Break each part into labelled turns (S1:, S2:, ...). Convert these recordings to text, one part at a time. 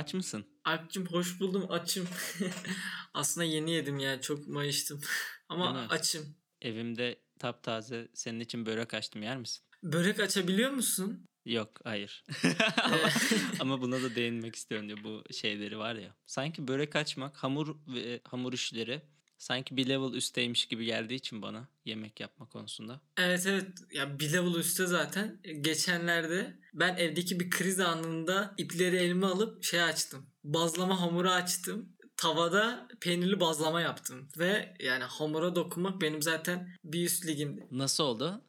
S1: Aç mısın?
S2: Alp'cim hoş buldum açım. Aslında yeni yedim ya çok mayıştım. Ama
S1: Değil mi?
S2: açım.
S1: Evimde taptaze senin için börek açtım yer misin?
S2: Börek açabiliyor musun?
S1: Yok hayır. ama, ama buna da değinmek istiyorum diyor bu şeyleri var ya. Sanki börek açmak hamur ve hamur işleri sanki bir level üstteymiş gibi geldiği için bana yemek yapma konusunda.
S2: Evet evet ya bir level üstte zaten. Geçenlerde ben evdeki bir kriz anında ipleri elime alıp şey açtım. Bazlama hamuru açtım. Tavada peynirli bazlama yaptım. Ve yani hamura dokunmak benim zaten bir üst ligimdi.
S1: Nasıl oldu?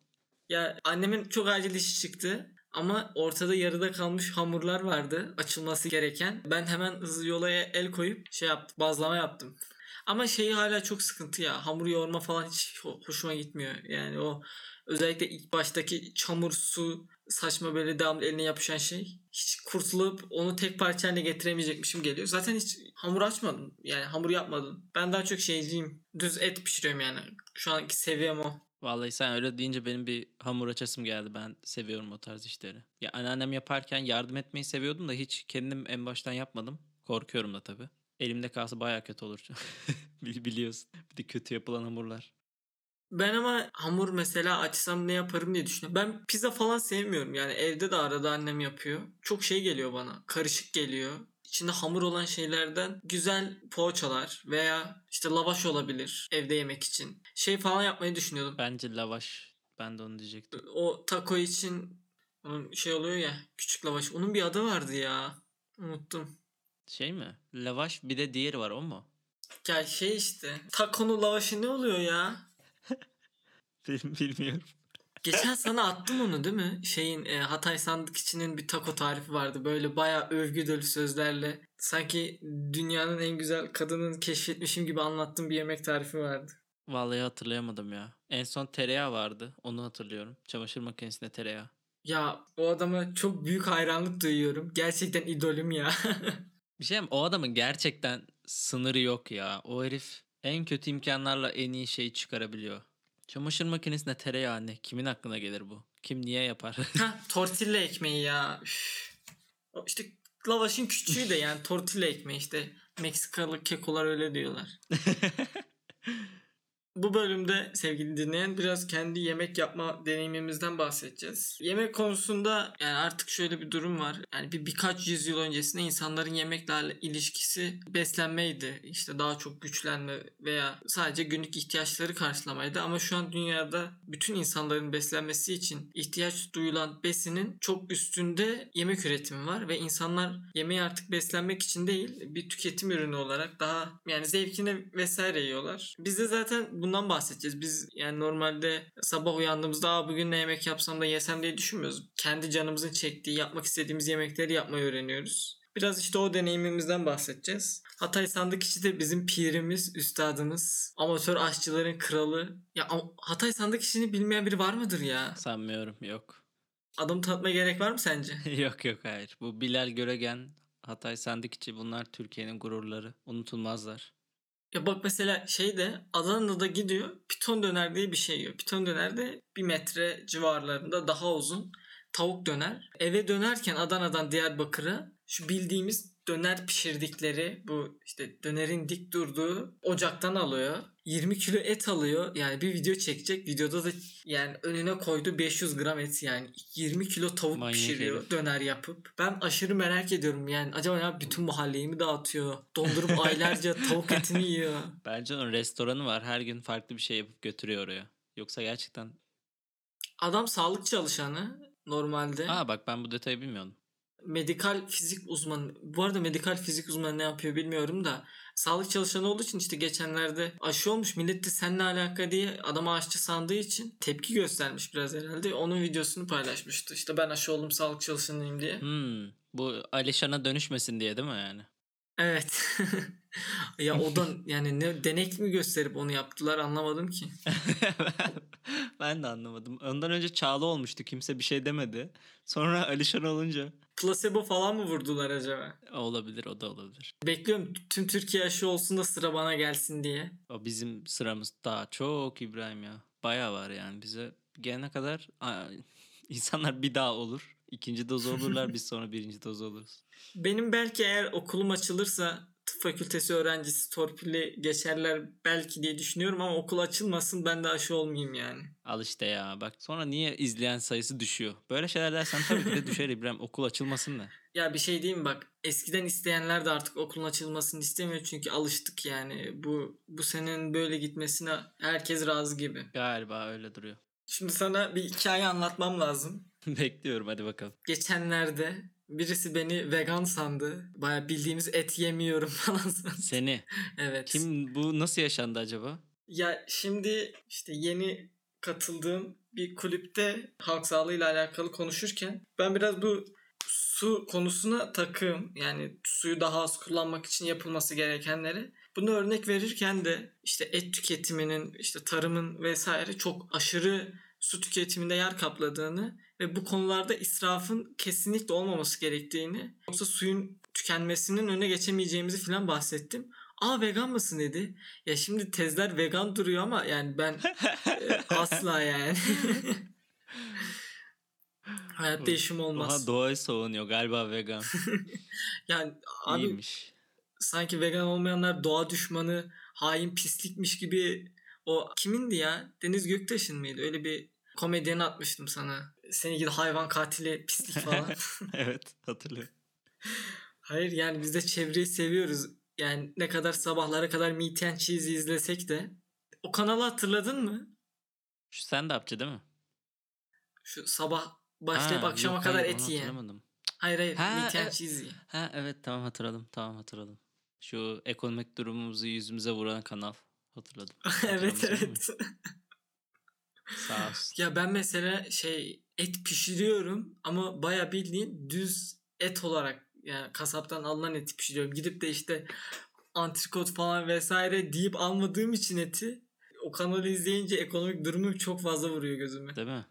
S2: Ya annemin çok acil işi çıktı. Ama ortada yarıda kalmış hamurlar vardı açılması gereken. Ben hemen hızlı yola el koyup şey yaptım. Bazlama yaptım. Ama şeyi hala çok sıkıntı ya. Hamur yoğurma falan hiç ho- hoşuma gitmiyor. Yani o özellikle ilk baştaki çamur, su, saçma böyle devamlı eline yapışan şey. Hiç kurtulup onu tek parça haline getiremeyecekmişim geliyor. Zaten hiç hamur açmadım. Yani hamur yapmadım. Ben daha çok şeyciyim. Düz et pişiriyorum yani. Şu anki seviyem o.
S1: Vallahi sen öyle deyince benim bir hamur açasım geldi. Ben seviyorum o tarz işleri. Ya anneannem yaparken yardım etmeyi seviyordum da hiç kendim en baştan yapmadım. Korkuyorum da tabii. Elimde kalsa baya kötü olur. Bili- Biliyorsun. Bir de kötü yapılan hamurlar.
S2: Ben ama hamur mesela açsam ne yaparım diye düşünüyorum. Ben pizza falan sevmiyorum. Yani evde de arada annem yapıyor. Çok şey geliyor bana. Karışık geliyor. İçinde hamur olan şeylerden güzel poğaçalar veya işte lavaş olabilir evde yemek için. Şey falan yapmayı düşünüyordum.
S1: Bence lavaş. Ben de onu diyecektim.
S2: O taco için onun şey oluyor ya küçük lavaş. Onun bir adı vardı ya. Unuttum.
S1: Şey mi? Lavaş bir de diğeri var o mu?
S2: Ya şey işte. Taco'nun lavaşı ne oluyor ya?
S1: Bilmiyorum.
S2: Geçen sana attım onu değil mi? Şeyin e, Hatay sandık içinin bir taco tarifi vardı. Böyle bayağı övgü dolu sözlerle. Sanki dünyanın en güzel kadının keşfetmişim gibi anlattığım bir yemek tarifi vardı.
S1: Vallahi hatırlayamadım ya. En son tereyağı vardı. Onu hatırlıyorum. Çamaşır makinesinde tereyağı.
S2: Ya o adama çok büyük hayranlık duyuyorum. Gerçekten idolüm ya.
S1: Bir şey mi? O adamın gerçekten sınırı yok ya. O herif en kötü imkanlarla en iyi şeyi çıkarabiliyor. Çamaşır makinesinde tereyağı ne? Kimin aklına gelir bu? Kim niye yapar?
S2: ha, tortilla ekmeği ya. Üf. İşte lavaşın küçüğü de yani tortilla ekmeği işte. Meksikalı kekolar öyle diyorlar. Bu bölümde sevgili dinleyen biraz kendi yemek yapma deneyimimizden bahsedeceğiz. Yemek konusunda yani artık şöyle bir durum var. Yani bir birkaç yüzyıl öncesinde insanların yemeklerle ilişkisi beslenmeydi. İşte daha çok güçlenme veya sadece günlük ihtiyaçları karşılamaydı. Ama şu an dünyada bütün insanların beslenmesi için ihtiyaç duyulan besinin çok üstünde yemek üretimi var ve insanlar yemeği artık beslenmek için değil bir tüketim ürünü olarak daha yani zevkine vesaire yiyorlar. Biz de zaten bundan bahsedeceğiz. Biz yani normalde sabah uyandığımızda Aa, bugün ne yemek yapsam da yesem diye düşünmüyoruz. Kendi canımızın çektiği, yapmak istediğimiz yemekleri yapmayı öğreniyoruz. Biraz işte o deneyimimizden bahsedeceğiz. Hatay Sandık de bizim pirimiz, üstadımız, amatör aşçıların kralı. Ya Hatay Sandık işini bilmeyen biri var mıdır ya?
S1: Sanmıyorum yok.
S2: Adım tatmaya gerek var mı sence?
S1: yok yok hayır. Bu Bilal Göregen, Hatay Sandıkçı bunlar Türkiye'nin gururları. Unutulmazlar.
S2: Ya bak mesela şeyde Adana'da gidiyor piton döner diye bir şey yiyor. Piton döner de bir metre civarlarında daha uzun tavuk döner. Eve dönerken Adana'dan Diyarbakır'a şu bildiğimiz döner pişirdikleri bu işte dönerin dik durduğu ocaktan alıyor. 20 kilo et alıyor. Yani bir video çekecek. Videoda da yani önüne koydu 500 gram et yani. 20 kilo tavuk
S1: Manyak
S2: pişiriyor
S1: herif.
S2: döner yapıp. Ben aşırı merak ediyorum yani. Acaba ya bütün mahalleyi mi dağıtıyor? Dondurup aylarca tavuk etini yiyor.
S1: Bence onun restoranı var. Her gün farklı bir şey yapıp götürüyor oraya. Yoksa gerçekten...
S2: Adam sağlık çalışanı normalde.
S1: Aa bak ben bu detayı bilmiyordum.
S2: Medikal fizik uzmanı. Bu arada medikal fizik uzmanı ne yapıyor bilmiyorum da. Sağlık çalışanı olduğu için işte geçenlerde aşı olmuş. Millet de seninle alaka diye adamı aşçı sandığı için tepki göstermiş biraz herhalde. Onun videosunu paylaşmıştı. İşte ben aşı oldum sağlık çalışanıyım diye.
S1: Hmm, bu Alişan'a dönüşmesin diye değil mi yani?
S2: Evet. ya o da yani ne denek mi gösterip onu yaptılar anlamadım ki.
S1: ben de anlamadım. Ondan önce Çağla olmuştu. Kimse bir şey demedi. Sonra Alişan olunca
S2: Placebo falan mı vurdular acaba?
S1: olabilir o da olabilir.
S2: Bekliyorum tüm Türkiye aşı olsun da sıra bana gelsin diye.
S1: O bizim sıramız daha çok İbrahim ya. Bayağı var yani bize gelene kadar insanlar bir daha olur. İkinci doz olurlar biz sonra birinci doz oluruz.
S2: Benim belki eğer okulum açılırsa tıp fakültesi öğrencisi torpilli geçerler belki diye düşünüyorum ama okul açılmasın ben de aşı olmayayım yani.
S1: Al işte ya bak sonra niye izleyen sayısı düşüyor? Böyle şeyler dersen tabii ki de düşer İbrahim okul açılmasın da.
S2: Ya bir şey diyeyim bak eskiden isteyenler de artık okulun açılmasını istemiyor çünkü alıştık yani bu bu senenin böyle gitmesine herkes razı gibi.
S1: Galiba öyle duruyor.
S2: Şimdi sana bir hikaye anlatmam lazım.
S1: Bekliyorum hadi bakalım.
S2: Geçenlerde birisi beni vegan sandı. Baya bildiğimiz et yemiyorum falan sandı.
S1: Seni.
S2: Evet.
S1: Kim bu nasıl yaşandı acaba?
S2: Ya şimdi işte yeni katıldığım bir kulüpte halk sağlığıyla alakalı konuşurken ben biraz bu su konusuna takığım. Yani suyu daha az kullanmak için yapılması gerekenleri. Bunu örnek verirken de işte et tüketiminin, işte tarımın vesaire çok aşırı su tüketiminde yer kapladığını ve bu konularda israfın kesinlikle olmaması gerektiğini yoksa suyun tükenmesinin önüne geçemeyeceğimizi falan bahsettim. Aa vegan mısın dedi. Ya şimdi tezler vegan duruyor ama yani ben e, asla yani. Hayatta işim olmaz.
S1: Oha doğayı savunuyor galiba vegan.
S2: Yani abi
S1: İyiymiş.
S2: sanki vegan olmayanlar doğa düşmanı, hain pislikmiş gibi o kimindi ya? Deniz Göktaş'ın mıydı? Öyle bir komedyeni atmıştım sana. Seni gidi hayvan katili pislik falan.
S1: evet hatırlıyorum.
S2: Hayır yani biz de çevreyi seviyoruz. Yani ne kadar sabahlara kadar Meat and Cheese izlesek de. O kanalı hatırladın mı?
S1: Şu sen de yapçı değil mi?
S2: Şu sabah başlayıp
S1: Ha,
S2: akşama
S1: yok,
S2: kadar
S1: hayır,
S2: et yiyen. Hayır hayır
S1: Ha,
S2: Meat and. Cheese yiyen.
S1: Ha evet tamam hatırladım. Tamam hatırladım. Şu ekonomik durumumuzu yüzümüze vuran kanal. Hatırladım.
S2: evet evet.
S1: Sağ olsun.
S2: Ya ben mesela şey et pişiriyorum ama baya bildiğin düz et olarak yani kasaptan alınan eti pişiriyorum. Gidip de işte antrikot falan vesaire deyip almadığım için eti o kanalı izleyince ekonomik durumum çok fazla vuruyor gözüme.
S1: Değil mi?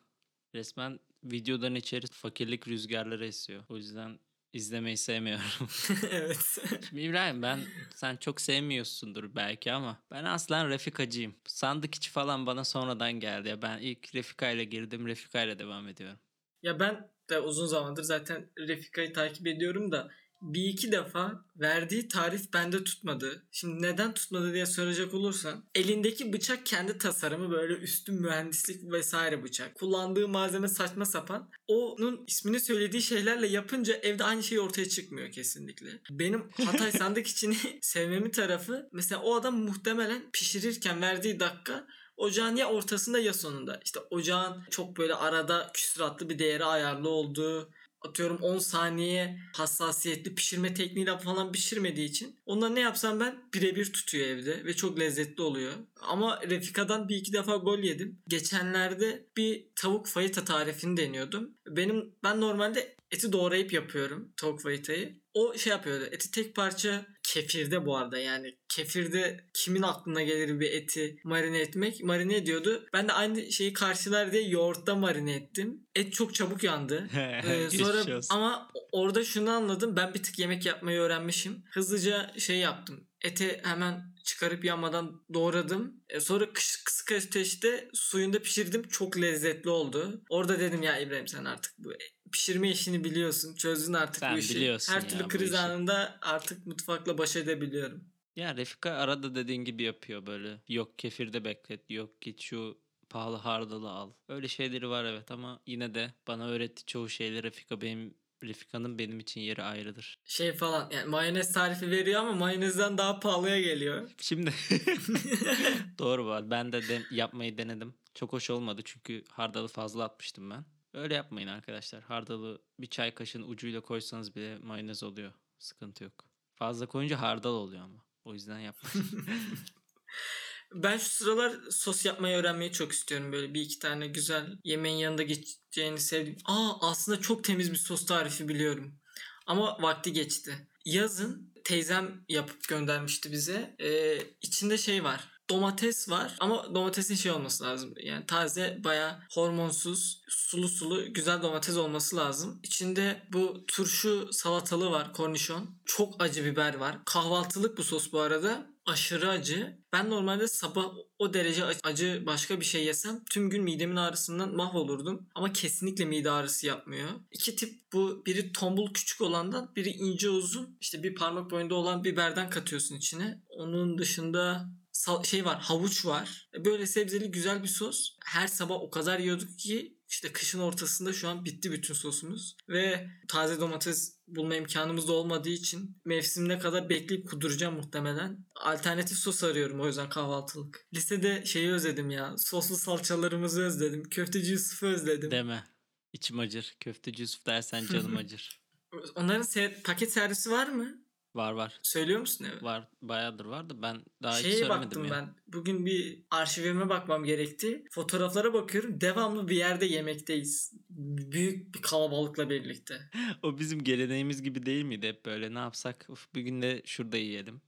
S1: Resmen videodan içeri fakirlik rüzgarları esiyor. O yüzden izlemeyi sevmiyorum.
S2: evet.
S1: Şimdi İbrahim ben sen çok sevmiyorsundur belki ama ben aslen Refikacıyım. Sandık içi falan bana sonradan geldi. Ya ben ilk Refika ile girdim. Refika ile devam ediyorum.
S2: Ya ben de uzun zamandır zaten Refika'yı takip ediyorum da bir iki defa verdiği tarif bende tutmadı. Şimdi neden tutmadı diye soracak olursan elindeki bıçak kendi tasarımı böyle üstün mühendislik vesaire bıçak. Kullandığı malzeme saçma sapan. Onun ismini söylediği şeylerle yapınca evde aynı şey ortaya çıkmıyor kesinlikle. Benim Hatay sandık içini sevmemin tarafı mesela o adam muhtemelen pişirirken verdiği dakika Ocağın ya ortasında ya sonunda. İşte ocağın çok böyle arada küsuratlı bir değere ayarlı olduğu atıyorum 10 saniye hassasiyetli pişirme tekniğiyle falan pişirmediği için onları ne yapsam ben birebir tutuyor evde ve çok lezzetli oluyor. Ama Refika'dan bir iki defa gol yedim. Geçenlerde bir tavuk fayita tarifini deniyordum. Benim ben normalde eti doğrayıp yapıyorum tavuk fayitayı. O şey yapıyordu. Eti tek parça kefirde bu arada yani kefirde kimin aklına gelir bir eti marine etmek marine ediyordu. Ben de aynı şeyi karşılar diye yoğurtta marine ettim. Et çok çabuk yandı. Ee, sonra ama orada şunu anladım. Ben bir tık yemek yapmayı öğrenmişim. Hızlıca şey yaptım. Eti hemen çıkarıp yanmadan doğradım. E, sonra kış, kısık ateşte suyunda pişirdim. Çok lezzetli oldu. Orada dedim ya İbrahim sen artık bu pişirme işini biliyorsun. Çözdün artık
S1: Sen
S2: bu işi.
S1: biliyorsun
S2: Her türlü kriz
S1: işi.
S2: anında artık mutfakla baş edebiliyorum.
S1: Ya Refika arada dediğin gibi yapıyor böyle. Yok kefirde beklet. Yok git şu pahalı hardalı al. Öyle şeyleri var evet ama yine de bana öğretti çoğu şeyleri Refika benim Refika'nın benim için yeri ayrıdır.
S2: Şey falan yani mayonez tarifi veriyor ama mayonezden daha pahalıya geliyor.
S1: Şimdi doğru var. Ben de, de yapmayı denedim. Çok hoş olmadı çünkü hardalı fazla atmıştım ben. Öyle yapmayın arkadaşlar. Hardalı bir çay kaşığının ucuyla koysanız bile mayonez oluyor. Sıkıntı yok. Fazla koyunca hardal oluyor ama. O yüzden yapmayın.
S2: Ben şu sıralar sos yapmayı öğrenmeyi çok istiyorum. Böyle bir iki tane güzel yemeğin yanında geçeceğini sevdiğim. Aa aslında çok temiz bir sos tarifi biliyorum. Ama vakti geçti. Yazın teyzem yapıp göndermişti bize. Ee, içinde şey var. Domates var ama domatesin şey olması lazım. Yani taze baya hormonsuz sulu sulu güzel domates olması lazım. İçinde bu turşu salatalığı var kornişon. Çok acı biber var. Kahvaltılık bu sos bu arada. Aşırı acı. Ben normalde sabah o derece acı başka bir şey yesem tüm gün midemin ağrısından mahvolurdum. Ama kesinlikle mide ağrısı yapmıyor. İki tip bu biri tombul küçük olandan biri ince uzun. İşte bir parmak boyunda olan biberden katıyorsun içine. Onun dışında şey var havuç var. Böyle sebzeli güzel bir sos. Her sabah o kadar yiyorduk ki işte kışın ortasında şu an bitti bütün sosumuz. Ve taze domates bulma imkanımız da olmadığı için mevsimine kadar bekleyip kuduracağım muhtemelen. Alternatif sos arıyorum o yüzden kahvaltılık. Lisede şeyi özledim ya. Soslu salçalarımızı özledim. Köfteci Yusuf'u özledim.
S1: Deme. İçim acır. Köfteci Yusuf dersen canım acır.
S2: Onların se- paket servisi var mı?
S1: Var var.
S2: Söylüyor musun evet?
S1: Var. Bayağıdır var da ben daha hiç
S2: Şeye
S1: söylemedim
S2: baktım
S1: ya.
S2: ben. Bugün bir arşivime bakmam gerekti. Fotoğraflara bakıyorum. Devamlı bir yerde yemekteyiz. Büyük bir kalabalıkla birlikte.
S1: O bizim geleneğimiz gibi değil miydi hep böyle ne yapsak uf, bir gün de şurada yiyelim.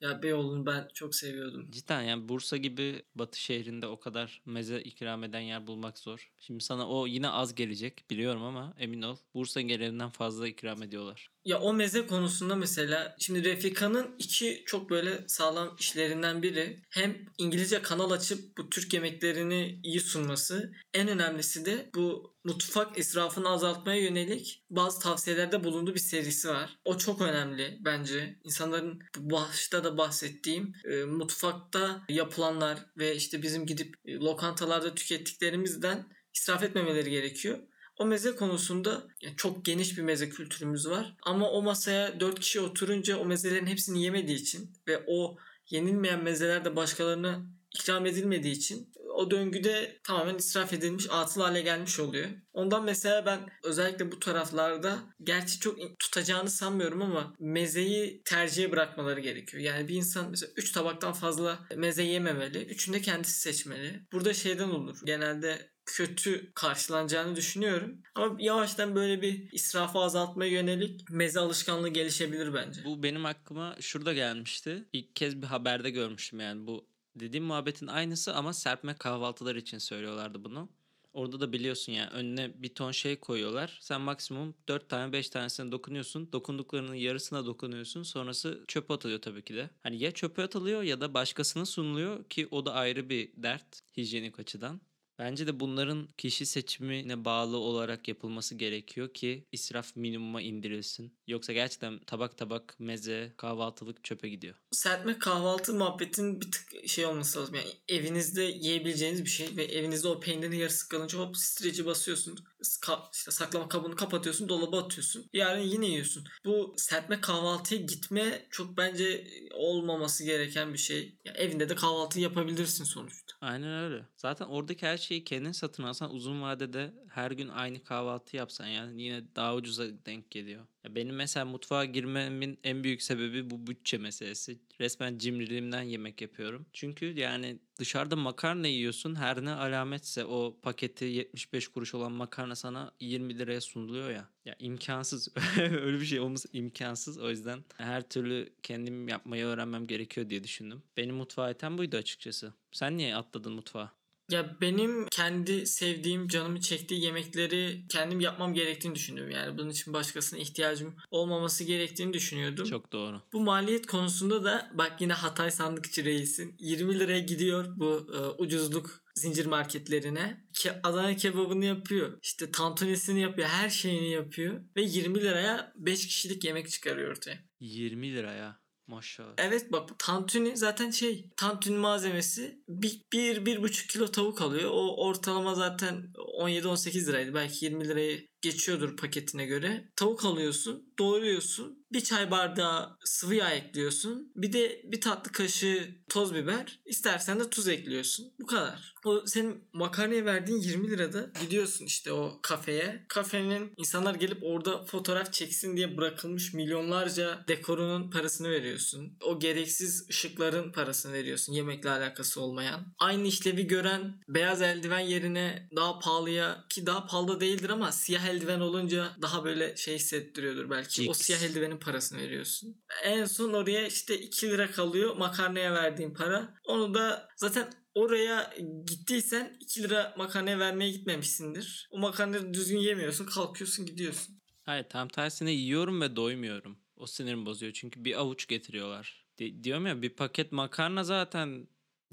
S2: Ya Beyoğlu'nu ben çok seviyordum.
S1: Cidden yani Bursa gibi batı şehrinde o kadar meze ikram eden yer bulmak zor. Şimdi sana o yine az gelecek biliyorum ama emin ol Bursa geleneğinden fazla ikram ediyorlar.
S2: Ya o meze konusunda mesela şimdi Refika'nın iki çok böyle sağlam işlerinden biri hem İngilizce kanal açıp bu Türk yemeklerini iyi sunması en önemlisi de bu mutfak israfını azaltmaya yönelik bazı tavsiyelerde bulunduğu bir serisi var. O çok önemli bence. İnsanların başta da bahsettiğim e, mutfakta yapılanlar ve işte bizim gidip e, lokantalarda tükettiklerimizden israf etmemeleri gerekiyor. O meze konusunda yani çok geniş bir meze kültürümüz var. Ama o masaya 4 kişi oturunca o mezelerin hepsini yemediği için ve o yenilmeyen mezeler de başkalarına ikram edilmediği için o döngüde tamamen israf edilmiş, atıl hale gelmiş oluyor. Ondan mesela ben özellikle bu taraflarda gerçi çok tutacağını sanmıyorum ama mezeyi tercihe bırakmaları gerekiyor. Yani bir insan mesela 3 tabaktan fazla meze yememeli. Üçünü de kendisi seçmeli. Burada şeyden olur. Genelde kötü karşılanacağını düşünüyorum. Ama yavaştan böyle bir israfı azaltmaya yönelik meze alışkanlığı gelişebilir bence.
S1: Bu benim aklıma şurada gelmişti. İlk kez bir haberde görmüştüm yani bu dediğim muhabbetin aynısı ama serpme kahvaltılar için söylüyorlardı bunu. Orada da biliyorsun yani önüne bir ton şey koyuyorlar. Sen maksimum 4 tane 5 tanesine dokunuyorsun. Dokunduklarının yarısına dokunuyorsun. Sonrası çöpe atılıyor tabii ki de. Hani ya çöpe atılıyor ya da başkasına sunuluyor ki o da ayrı bir dert hijyenik açıdan. Bence de bunların kişi seçimine bağlı olarak yapılması gerekiyor ki israf minimuma indirilsin. Yoksa gerçekten tabak tabak meze, kahvaltılık çöpe gidiyor.
S2: Serpme kahvaltı muhabbetin bir tık şey olması lazım. Yani evinizde yiyebileceğiniz bir şey ve evinizde o peynirin yarısı kalınca hop streci basıyorsun. Ka- işte saklama kabını kapatıyorsun, dolaba atıyorsun. Yarın yine yiyorsun. Bu serpme kahvaltıya gitme çok bence olmaması gereken bir şey. Yani evinde de kahvaltı yapabilirsin sonuçta.
S1: Aynen öyle. Zaten oradaki her şeyi kendin satın alsan uzun vadede her gün aynı kahvaltı yapsan yani yine daha ucuza denk geliyor. Ya benim mesela mutfağa girmemin en büyük sebebi bu bütçe meselesi. Resmen cimriliğimden yemek yapıyorum. Çünkü yani dışarıda makarna yiyorsun her ne alametse o paketi 75 kuruş olan makarna sana 20 liraya sunuluyor ya. Ya imkansız. Öyle bir şey olması imkansız. O yüzden her türlü kendim yapmayı öğrenmem gerekiyor diye düşündüm. Benim mutfağa iten buydu açıkçası. Sen niye atladın mutfağa?
S2: Ya benim kendi sevdiğim, canımı çektiği yemekleri kendim yapmam gerektiğini düşündüm. Yani bunun için başkasına ihtiyacım olmaması gerektiğini düşünüyordum.
S1: Çok doğru.
S2: Bu maliyet konusunda da bak yine Hatay Sandıkçı Reis'in 20 liraya gidiyor bu e, ucuzluk zincir marketlerine. Ke Adana kebabını yapıyor. İşte tantunisini yapıyor. Her şeyini yapıyor. Ve 20 liraya 5 kişilik yemek çıkarıyor ortaya.
S1: 20 liraya. Maşallah.
S2: Evet bak tantuni zaten şey tantuni malzemesi bir, bir, bir buçuk kilo tavuk alıyor. O ortalama zaten 17-18 liraydı. Belki 20 lirayı geçiyordur paketine göre. Tavuk alıyorsun, doğruyorsun. Bir çay bardağı sıvı yağ ekliyorsun. Bir de bir tatlı kaşığı toz biber. İstersen de tuz ekliyorsun. Bu kadar. O senin makarnaya verdiğin 20 lirada gidiyorsun işte o kafeye. Kafenin insanlar gelip orada fotoğraf çeksin diye bırakılmış milyonlarca dekorunun parasını veriyorsun. O gereksiz ışıkların parasını veriyorsun. Yemekle alakası olmayan. Aynı işlevi gören beyaz eldiven yerine daha pahalıya ki daha pahalı değildir ama siyah eldiven olunca daha böyle şey hissettiriyordur belki. O
S1: Jigs.
S2: siyah eldivenin parasını veriyorsun. En son oraya işte 2 lira kalıyor makarnaya verdiğin para. Onu da zaten oraya gittiysen 2 lira makarnaya vermeye gitmemişsindir. O makarnayı düzgün yemiyorsun kalkıyorsun gidiyorsun.
S1: Hayır tam tersine yiyorum ve doymuyorum. O sinirimi bozuyor çünkü bir avuç getiriyorlar. Di- diyorum ya bir paket makarna zaten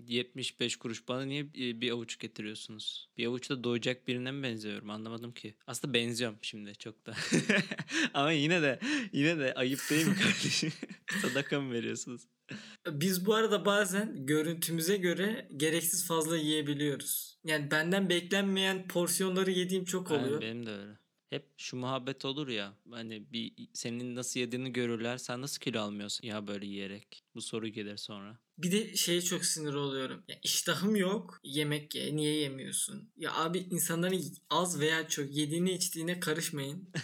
S1: 75 kuruş bana niye bir bir avuç getiriyorsunuz? Bir avuçta doyacak birine mi benziyorum anlamadım ki. Aslında benziyorum şimdi çok da. Ama yine de yine de ayıp değil mi kardeşim? Sadaka mı veriyorsunuz?
S2: Biz bu arada bazen görüntümüze göre gereksiz fazla yiyebiliyoruz. Yani benden beklenmeyen porsiyonları yediğim çok oluyor.
S1: benim de öyle. Hep şu muhabbet olur ya hani bir senin nasıl yediğini görürler sen nasıl kilo almıyorsun ya böyle yiyerek. Bu soru gelir sonra.
S2: Bir de şeye çok sinir oluyorum. Ya iştahım yok. Yemek ye. Niye yemiyorsun? Ya abi insanların az veya çok yediğine içtiğine karışmayın.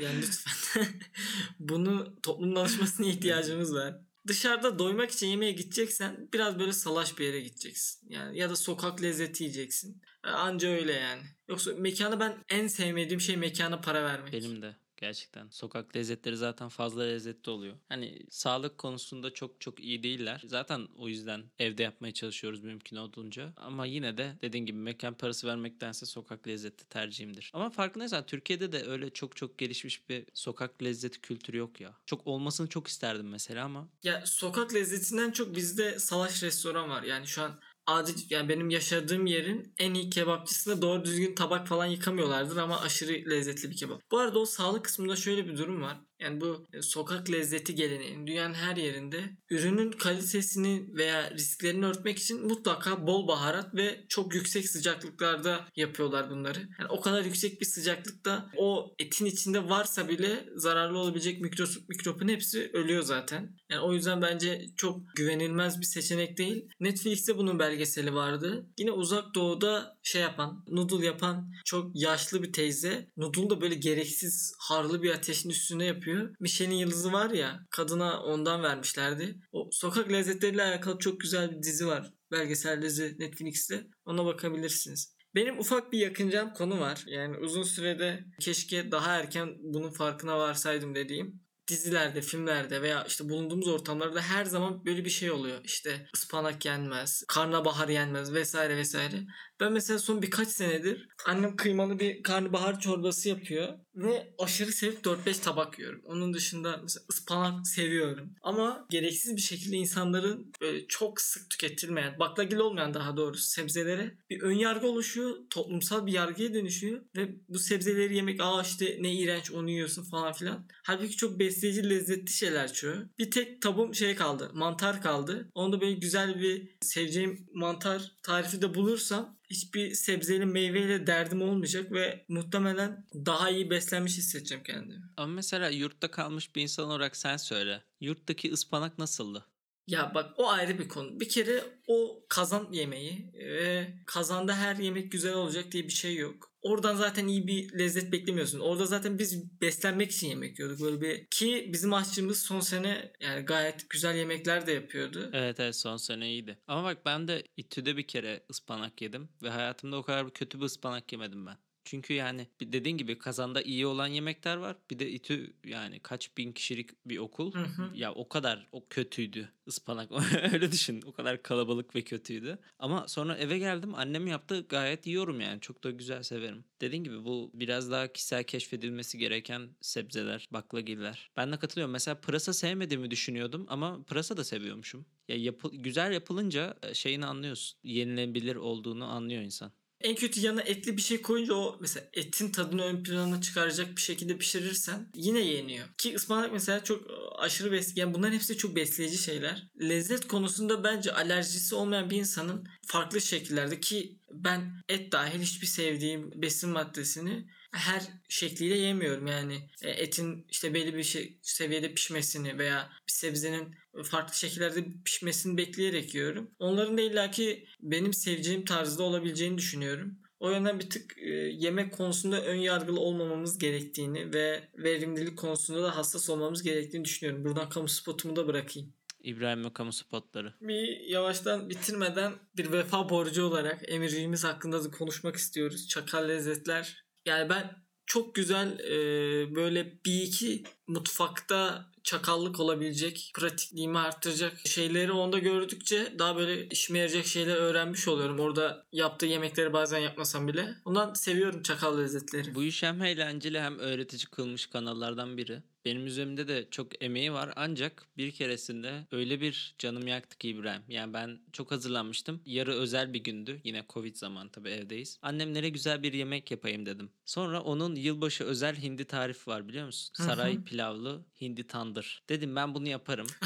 S2: Yani lütfen. Bunu toplumun alışmasına ihtiyacımız var. Dışarıda doymak için yemeğe gideceksen biraz böyle salaş bir yere gideceksin. Yani ya da sokak lezzeti yiyeceksin. Anca öyle yani. Yoksa mekanı ben en sevmediğim şey mekana para vermek.
S1: Benim de gerçekten. Sokak lezzetleri zaten fazla lezzetli oluyor. Hani sağlık konusunda çok çok iyi değiller. Zaten o yüzden evde yapmaya çalışıyoruz mümkün olduğunca. Ama yine de dediğin gibi mekan parası vermektense sokak lezzeti tercihimdir. Ama farkındaysan Türkiye'de de öyle çok çok gelişmiş bir sokak lezzeti kültürü yok ya. Çok olmasını çok isterdim mesela ama
S2: Ya sokak lezzetinden çok bizde salaş restoran var. Yani şu an adil yani benim yaşadığım yerin en iyi kebapçısında doğru düzgün tabak falan yıkamıyorlardır ama aşırı lezzetli bir kebap. Bu arada o sağlık kısmında şöyle bir durum var. Yani bu e, sokak lezzeti geleneğinin dünyanın her yerinde ürünün kalitesini veya risklerini örtmek için mutlaka bol baharat ve çok yüksek sıcaklıklarda yapıyorlar bunları. Yani o kadar yüksek bir sıcaklıkta o etin içinde varsa bile zararlı olabilecek mikro, mikropun hepsi ölüyor zaten. Yani o yüzden bence çok güvenilmez bir seçenek değil. Netflix'te bunun belgeseli vardı. Yine uzak doğuda şey yapan, noodle yapan çok yaşlı bir teyze. Noodle da böyle gereksiz harlı bir ateşin üstüne yapıyor. Michelin yıldızı var ya kadına ondan vermişlerdi. O sokak lezzetleriyle alakalı çok güzel bir dizi var. Belgesel dizi Netflix'te. Ona bakabilirsiniz. Benim ufak bir yakıncam konu var. Yani uzun sürede keşke daha erken bunun farkına varsaydım dediğim dizilerde, filmlerde veya işte bulunduğumuz ortamlarda her zaman böyle bir şey oluyor. İşte ıspanak yenmez, karnabahar yenmez vesaire vesaire. Ben mesela son birkaç senedir annem kıymalı bir karnabahar çorbası yapıyor ve aşırı sevip 4-5 tabak yiyorum. Onun dışında mesela ıspanak seviyorum. Ama gereksiz bir şekilde insanların böyle çok sık tüketilmeyen, baklagil olmayan daha doğrusu sebzelere bir ön yargı oluşuyor. Toplumsal bir yargıya dönüşüyor ve bu sebzeleri yemek aa işte ne iğrenç onu yiyorsun falan filan. Halbuki çok besleyici lezzetli şeyler çoğu. Bir tek tabım şey kaldı. Mantar kaldı. Onu da böyle güzel bir seveceğim mantar tarifi de bulursam hiçbir sebzeyle meyveyle derdim olmayacak ve muhtemelen daha iyi beslenmiş hissedeceğim kendimi.
S1: ama mesela yurtta kalmış bir insan olarak sen söyle. Yurttaki ıspanak nasıldı?
S2: Ya bak o ayrı bir konu. Bir kere o kazan yemeği ve kazanda her yemek güzel olacak diye bir şey yok. Oradan zaten iyi bir lezzet beklemiyorsun. Orada zaten biz beslenmek için yemek yiyorduk böyle bir ki bizim aşçımız son sene yani gayet güzel yemekler de yapıyordu.
S1: Evet evet son sene iyiydi. Ama bak ben de İTÜ'de bir kere ıspanak yedim. Ve hayatımda o kadar kötü bir ıspanak yemedim ben. Çünkü yani dediğin gibi kazanda iyi olan yemekler var. Bir de İTÜ yani kaç bin kişilik bir okul.
S2: Hı hı.
S1: Ya o kadar o kötüydü ıspanak. Öyle düşün. O kadar kalabalık ve kötüydü. Ama sonra eve geldim. Annem yaptı. Gayet yiyorum yani. Çok da güzel severim. Dediğin gibi bu biraz daha kişisel keşfedilmesi gereken sebzeler, baklagiller. Ben de katılıyorum. Mesela pırasa sevmediğimi düşünüyordum ama pırasa da seviyormuşum. Ya yapı- güzel yapılınca e, şeyini anlıyorsun. Yenilebilir olduğunu anlıyor insan.
S2: En kötü yanına etli bir şey koyunca o mesela etin tadını ön plana çıkaracak bir şekilde pişirirsen yine yeniyor. Ki ıspanak mesela çok e, aşırı besleyici. Yani bunların hepsi çok besleyici şeyler. Lezzet konusunda bence alerjisi olmayan bir insanın farklı şekillerde ki ben et dahil hiçbir sevdiğim besin maddesini her şekliyle yemiyorum. Yani e, etin işte belli bir şey, seviyede pişmesini veya bir sebzenin farklı şekillerde pişmesini bekleyerek yiyorum. Onların da illaki benim seveceğim tarzda olabileceğini düşünüyorum. O yönden bir tık e, yemek konusunda ön yargılı olmamamız gerektiğini ve verimlilik konusunda da hassas olmamız gerektiğini düşünüyorum. Buradan kamu spotumu da bırakayım.
S1: İbrahim Kamu spotları.
S2: Bir yavaştan bitirmeden bir vefa borcu olarak emirciğimiz hakkında da konuşmak istiyoruz. Çakal lezzetler. Yani ben çok güzel e, böyle bir iki mutfakta çakallık olabilecek, pratikliğimi arttıracak şeyleri onda gördükçe daha böyle işime yarayacak şeyler öğrenmiş oluyorum. Orada yaptığı yemekleri bazen yapmasam bile. Ondan seviyorum çakal lezzetleri.
S1: Bu iş hem eğlenceli hem öğretici kılmış kanallardan biri. Benim üzerimde de çok emeği var ancak bir keresinde öyle bir canım yaktı ki İbrahim. Yani ben çok hazırlanmıştım. Yarı özel bir gündü. Yine Covid zaman tabii evdeyiz. Annemlere güzel bir yemek yapayım dedim. Sonra onun yılbaşı özel hindi tarifi var biliyor musun?
S2: Hı hı.
S1: Saray pilavlı hindi tandır. Dedim ben bunu yaparım.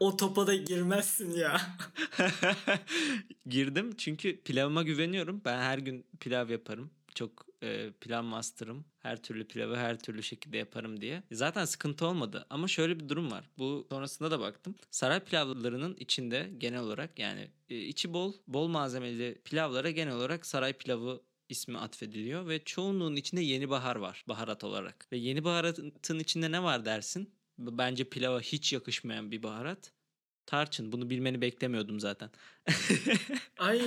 S2: O topa da girmezsin ya.
S1: Girdim çünkü pilavıma güveniyorum. Ben her gün pilav yaparım. Çok e, pilav master'ım. Her türlü pilavı her türlü şekilde yaparım diye. Zaten sıkıntı olmadı. Ama şöyle bir durum var. Bu sonrasında da baktım. Saray pilavlarının içinde genel olarak yani e, içi bol, bol malzemeli pilavlara genel olarak saray pilavı ismi atfediliyor ve çoğunluğun içinde yeni bahar var baharat olarak. Ve yeni baharatın içinde ne var dersin? Bence pilava hiç yakışmayan bir baharat. Tarçın. Bunu bilmeni beklemiyordum zaten.
S2: Ay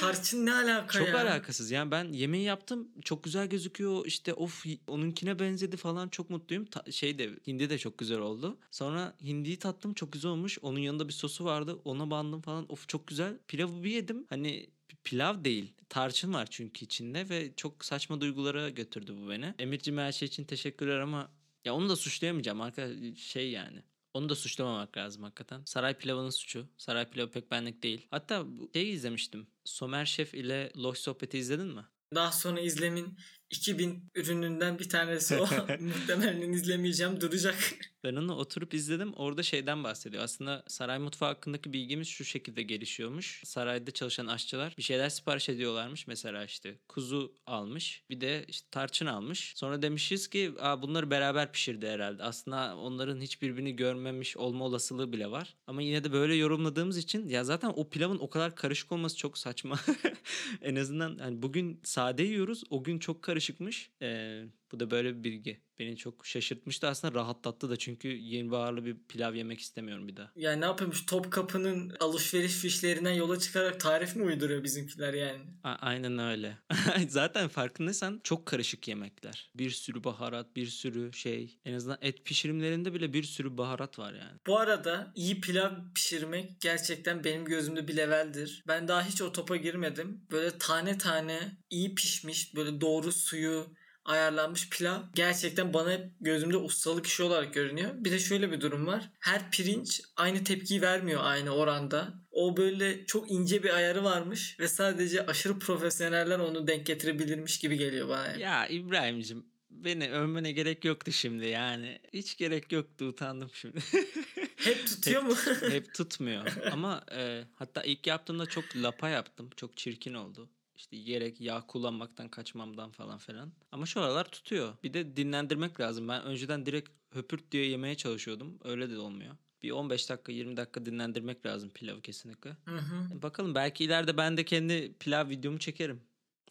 S2: tarçın ne alaka
S1: Çok
S2: ya?
S1: alakasız. Yani ben yemeği yaptım. Çok güzel gözüküyor. İşte of onunkine benzedi falan. Çok mutluyum. Ta- şey de hindi de çok güzel oldu. Sonra hindiyi tattım. Çok güzel olmuş. Onun yanında bir sosu vardı. Ona bandım falan. Of çok güzel. Pilavı bir yedim. Hani pilav değil. Tarçın var çünkü içinde ve çok saçma duygulara götürdü bu beni. Emirciğim her şey için teşekkürler ama ya onu da suçlayamayacağım arkadaş şey yani. Onu da suçlamamak lazım hakikaten. Saray pilavının suçu. Saray pilavı pek benlik değil. Hatta şeyi izlemiştim. Somer Şef ile Loş Sohbeti izledin mi?
S2: Daha sonra izlemin 2000 ürününden bir tanesi o. Muhtemelen izlemeyeceğim duracak.
S1: Ben onu oturup izledim. Orada şeyden bahsediyor. Aslında saray mutfağı hakkındaki bilgimiz şu şekilde gelişiyormuş. Sarayda çalışan aşçılar bir şeyler sipariş ediyorlarmış. Mesela işte kuzu almış. Bir de işte tarçın almış. Sonra demişiz ki Aa, bunları beraber pişirdi herhalde. Aslında onların hiçbirbirini görmemiş olma olasılığı bile var. Ama yine de böyle yorumladığımız için ya zaten o pilavın o kadar karışık olması çok saçma. en azından hani bugün sade yiyoruz. O gün çok karışıkmış. Ee, bu da böyle bir bilgi. Beni çok şaşırtmıştı aslında rahatlattı da çünkü yeni baharlı bir pilav yemek istemiyorum bir daha.
S2: Yani ne yapıyormuş Topkapı'nın alışveriş fişlerinden yola çıkarak tarif mi uyduruyor bizimkiler yani?
S1: A- aynen öyle. Zaten farkındaysan çok karışık yemekler. Bir sürü baharat, bir sürü şey. En azından et pişirimlerinde bile bir sürü baharat var yani.
S2: Bu arada iyi pilav pişirmek gerçekten benim gözümde bir leveldir. Ben daha hiç o topa girmedim. Böyle tane tane iyi pişmiş böyle doğru suyu ayarlanmış pilav gerçekten bana hep gözümde ustalık işi olarak görünüyor. Bir de şöyle bir durum var. Her pirinç aynı tepkiyi vermiyor aynı oranda. O böyle çok ince bir ayarı varmış ve sadece aşırı profesyoneller onu denk getirebilirmiş gibi geliyor bana. yani.
S1: Ya İbrahim'cim beni övmene gerek yoktu şimdi yani. Hiç gerek yoktu utandım şimdi.
S2: Hep tutuyor mu?
S1: Hep tutmuyor. Ama e, hatta ilk yaptığımda çok lapa yaptım. Çok çirkin oldu. İşte yiyerek yağ kullanmaktan kaçmamdan falan filan. Ama şu aralar tutuyor. Bir de dinlendirmek lazım. Ben önceden direkt höpürt diye yemeye çalışıyordum. Öyle de olmuyor. Bir 15 dakika 20 dakika dinlendirmek lazım pilavı kesinlikle.
S2: Hı hı.
S1: Bakalım belki ileride ben de kendi pilav videomu çekerim.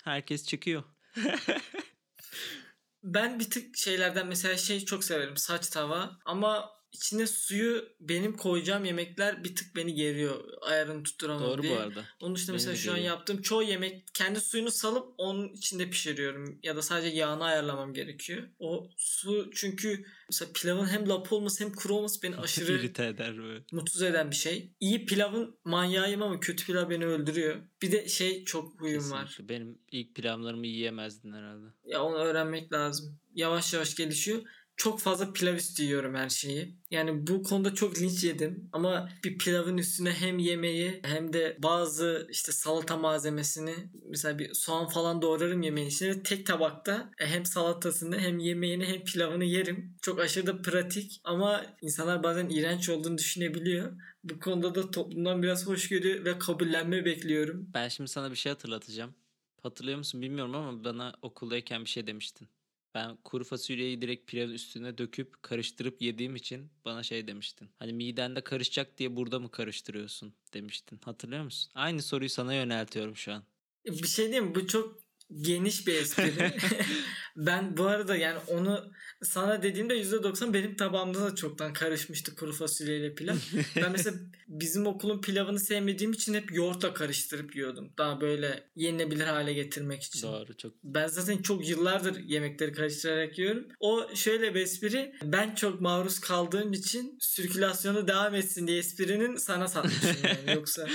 S1: Herkes çıkıyor.
S2: Ben bir tık şeylerden mesela şey çok severim saç tava ama içine suyu benim koyacağım yemekler bir tık beni geriyor ayarını tutturamam
S1: Doğru
S2: diye.
S1: bu arada.
S2: Onun dışında
S1: Beni
S2: mesela
S1: de
S2: şu an
S1: geriyor.
S2: yaptığım çoğu yemek kendi suyunu salıp onun içinde pişiriyorum ya da sadece yağını ayarlamam gerekiyor. O su çünkü mesela pilavın hem lapa olması hem kuru olması beni aşırı
S1: İrite eder böyle.
S2: mutsuz eden bir şey. İyi pilavın manyağıyım ama kötü pilav beni öldürüyor. Bir de şey çok huyum var.
S1: Kesinlikle. Benim ilk pilavlarımı yiyemezdin herhalde.
S2: Ya onu öğrenmek lazım. Yavaş yavaş gelişiyor. Çok fazla pilav üstü yiyorum her şeyi. Yani bu konuda çok linç yedim. Ama bir pilavın üstüne hem yemeği hem de bazı işte salata malzemesini mesela bir soğan falan doğrarım yemeğin içine tek tabakta e, hem salatasını hem yemeğini hem pilavını yerim. Çok aşırı da pratik ama insanlar bazen iğrenç olduğunu düşünebiliyor. Bu konuda da toplumdan biraz hoşgörü ve kabullenme bekliyorum.
S1: Ben şimdi sana bir şey hatırlatacağım. Hatırlıyor musun bilmiyorum ama bana okuldayken bir şey demiştin. Ben kuru fasulyeyi direkt pilavın üstüne döküp karıştırıp yediğim için bana şey demiştin. Hani midende karışacak diye burada mı karıştırıyorsun demiştin. Hatırlıyor musun? Aynı soruyu sana yöneltiyorum şu an.
S2: Bir şey diyeyim? Bu çok geniş bir espri. Ben bu arada yani onu sana dediğimde %90 benim tabağımda da çoktan karışmıştı kuru fasulyeyle pilav. ben mesela bizim okulun pilavını sevmediğim için hep yoğurtla karıştırıp yiyordum. Daha böyle yenilebilir hale getirmek için.
S1: Doğru çok.
S2: Ben zaten çok yıllardır yemekleri karıştırarak yiyorum. O şöyle bir espri. Ben çok maruz kaldığım için sirkülasyonu devam etsin diye esprinin sana satmışım yani. Yoksa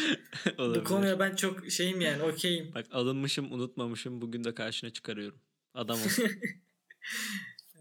S2: bu konuya ben çok şeyim yani okeyim.
S1: Bak alınmışım unutmamışım bugün de karşına çıkarıyorum. Adam ol.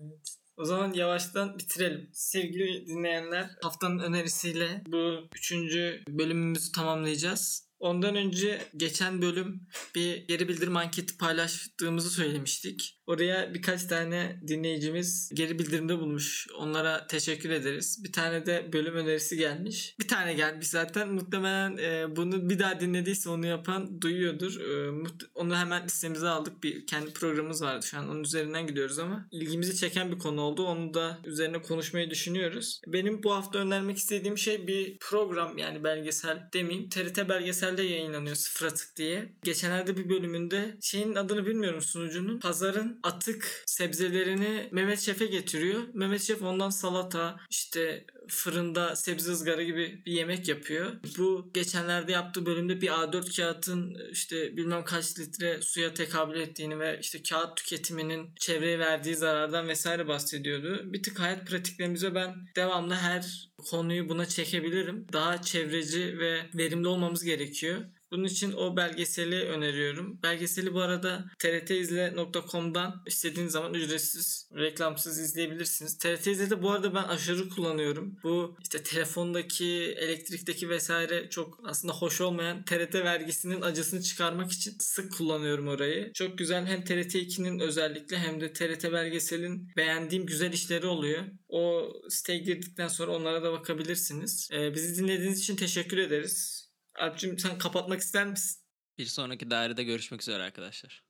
S2: Evet. O zaman yavaştan bitirelim. Sevgili dinleyenler haftanın önerisiyle bu üçüncü bölümümüzü tamamlayacağız. Ondan önce geçen bölüm bir geri bildirim anketi paylaştığımızı söylemiştik. Oraya birkaç tane dinleyicimiz geri bildirimde bulmuş. Onlara teşekkür ederiz. Bir tane de bölüm önerisi gelmiş. Bir tane gelmiş zaten. Muhtemelen e, bunu bir daha dinlediyse onu yapan duyuyordur. E, onu hemen listemize aldık. Bir kendi programımız vardı şu an. Onun üzerinden gidiyoruz ama ilgimizi çeken bir konu oldu. Onu da üzerine konuşmayı düşünüyoruz. Benim bu hafta önermek istediğim şey bir program yani belgesel demeyeyim. TRT belgeselde yayınlanıyor Sıfır Atık diye. Geçenlerde bir bölümünde şeyin adını bilmiyorum sunucunun. Pazarın atık sebzelerini Mehmet Şef'e getiriyor. Mehmet Şef ondan salata işte fırında sebze ızgara gibi bir yemek yapıyor. Bu geçenlerde yaptığı bölümde bir A4 kağıtın işte bilmem kaç litre suya tekabül ettiğini ve işte kağıt tüketiminin çevreye verdiği zarardan vesaire bahsediyordu. Bir tık hayat pratiklerimize ben devamlı her konuyu buna çekebilirim. Daha çevreci ve verimli olmamız gerekiyor. Bunun için o belgeseli öneriyorum. Belgeseli bu arada trtizle.com'dan istediğiniz zaman ücretsiz, reklamsız izleyebilirsiniz. TRT İzle'de bu arada ben aşırı kullanıyorum. Bu işte telefondaki, elektrikteki vesaire çok aslında hoş olmayan TRT vergisinin acısını çıkarmak için sık kullanıyorum orayı. Çok güzel hem TRT 2'nin özellikle hem de TRT belgeselin beğendiğim güzel işleri oluyor. O siteye girdikten sonra onlara da bakabilirsiniz. Ee, bizi dinlediğiniz için teşekkür ederiz. Alp'cim sen kapatmak ister misin?
S1: Bir sonraki dairede görüşmek üzere arkadaşlar.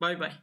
S2: Bay bay.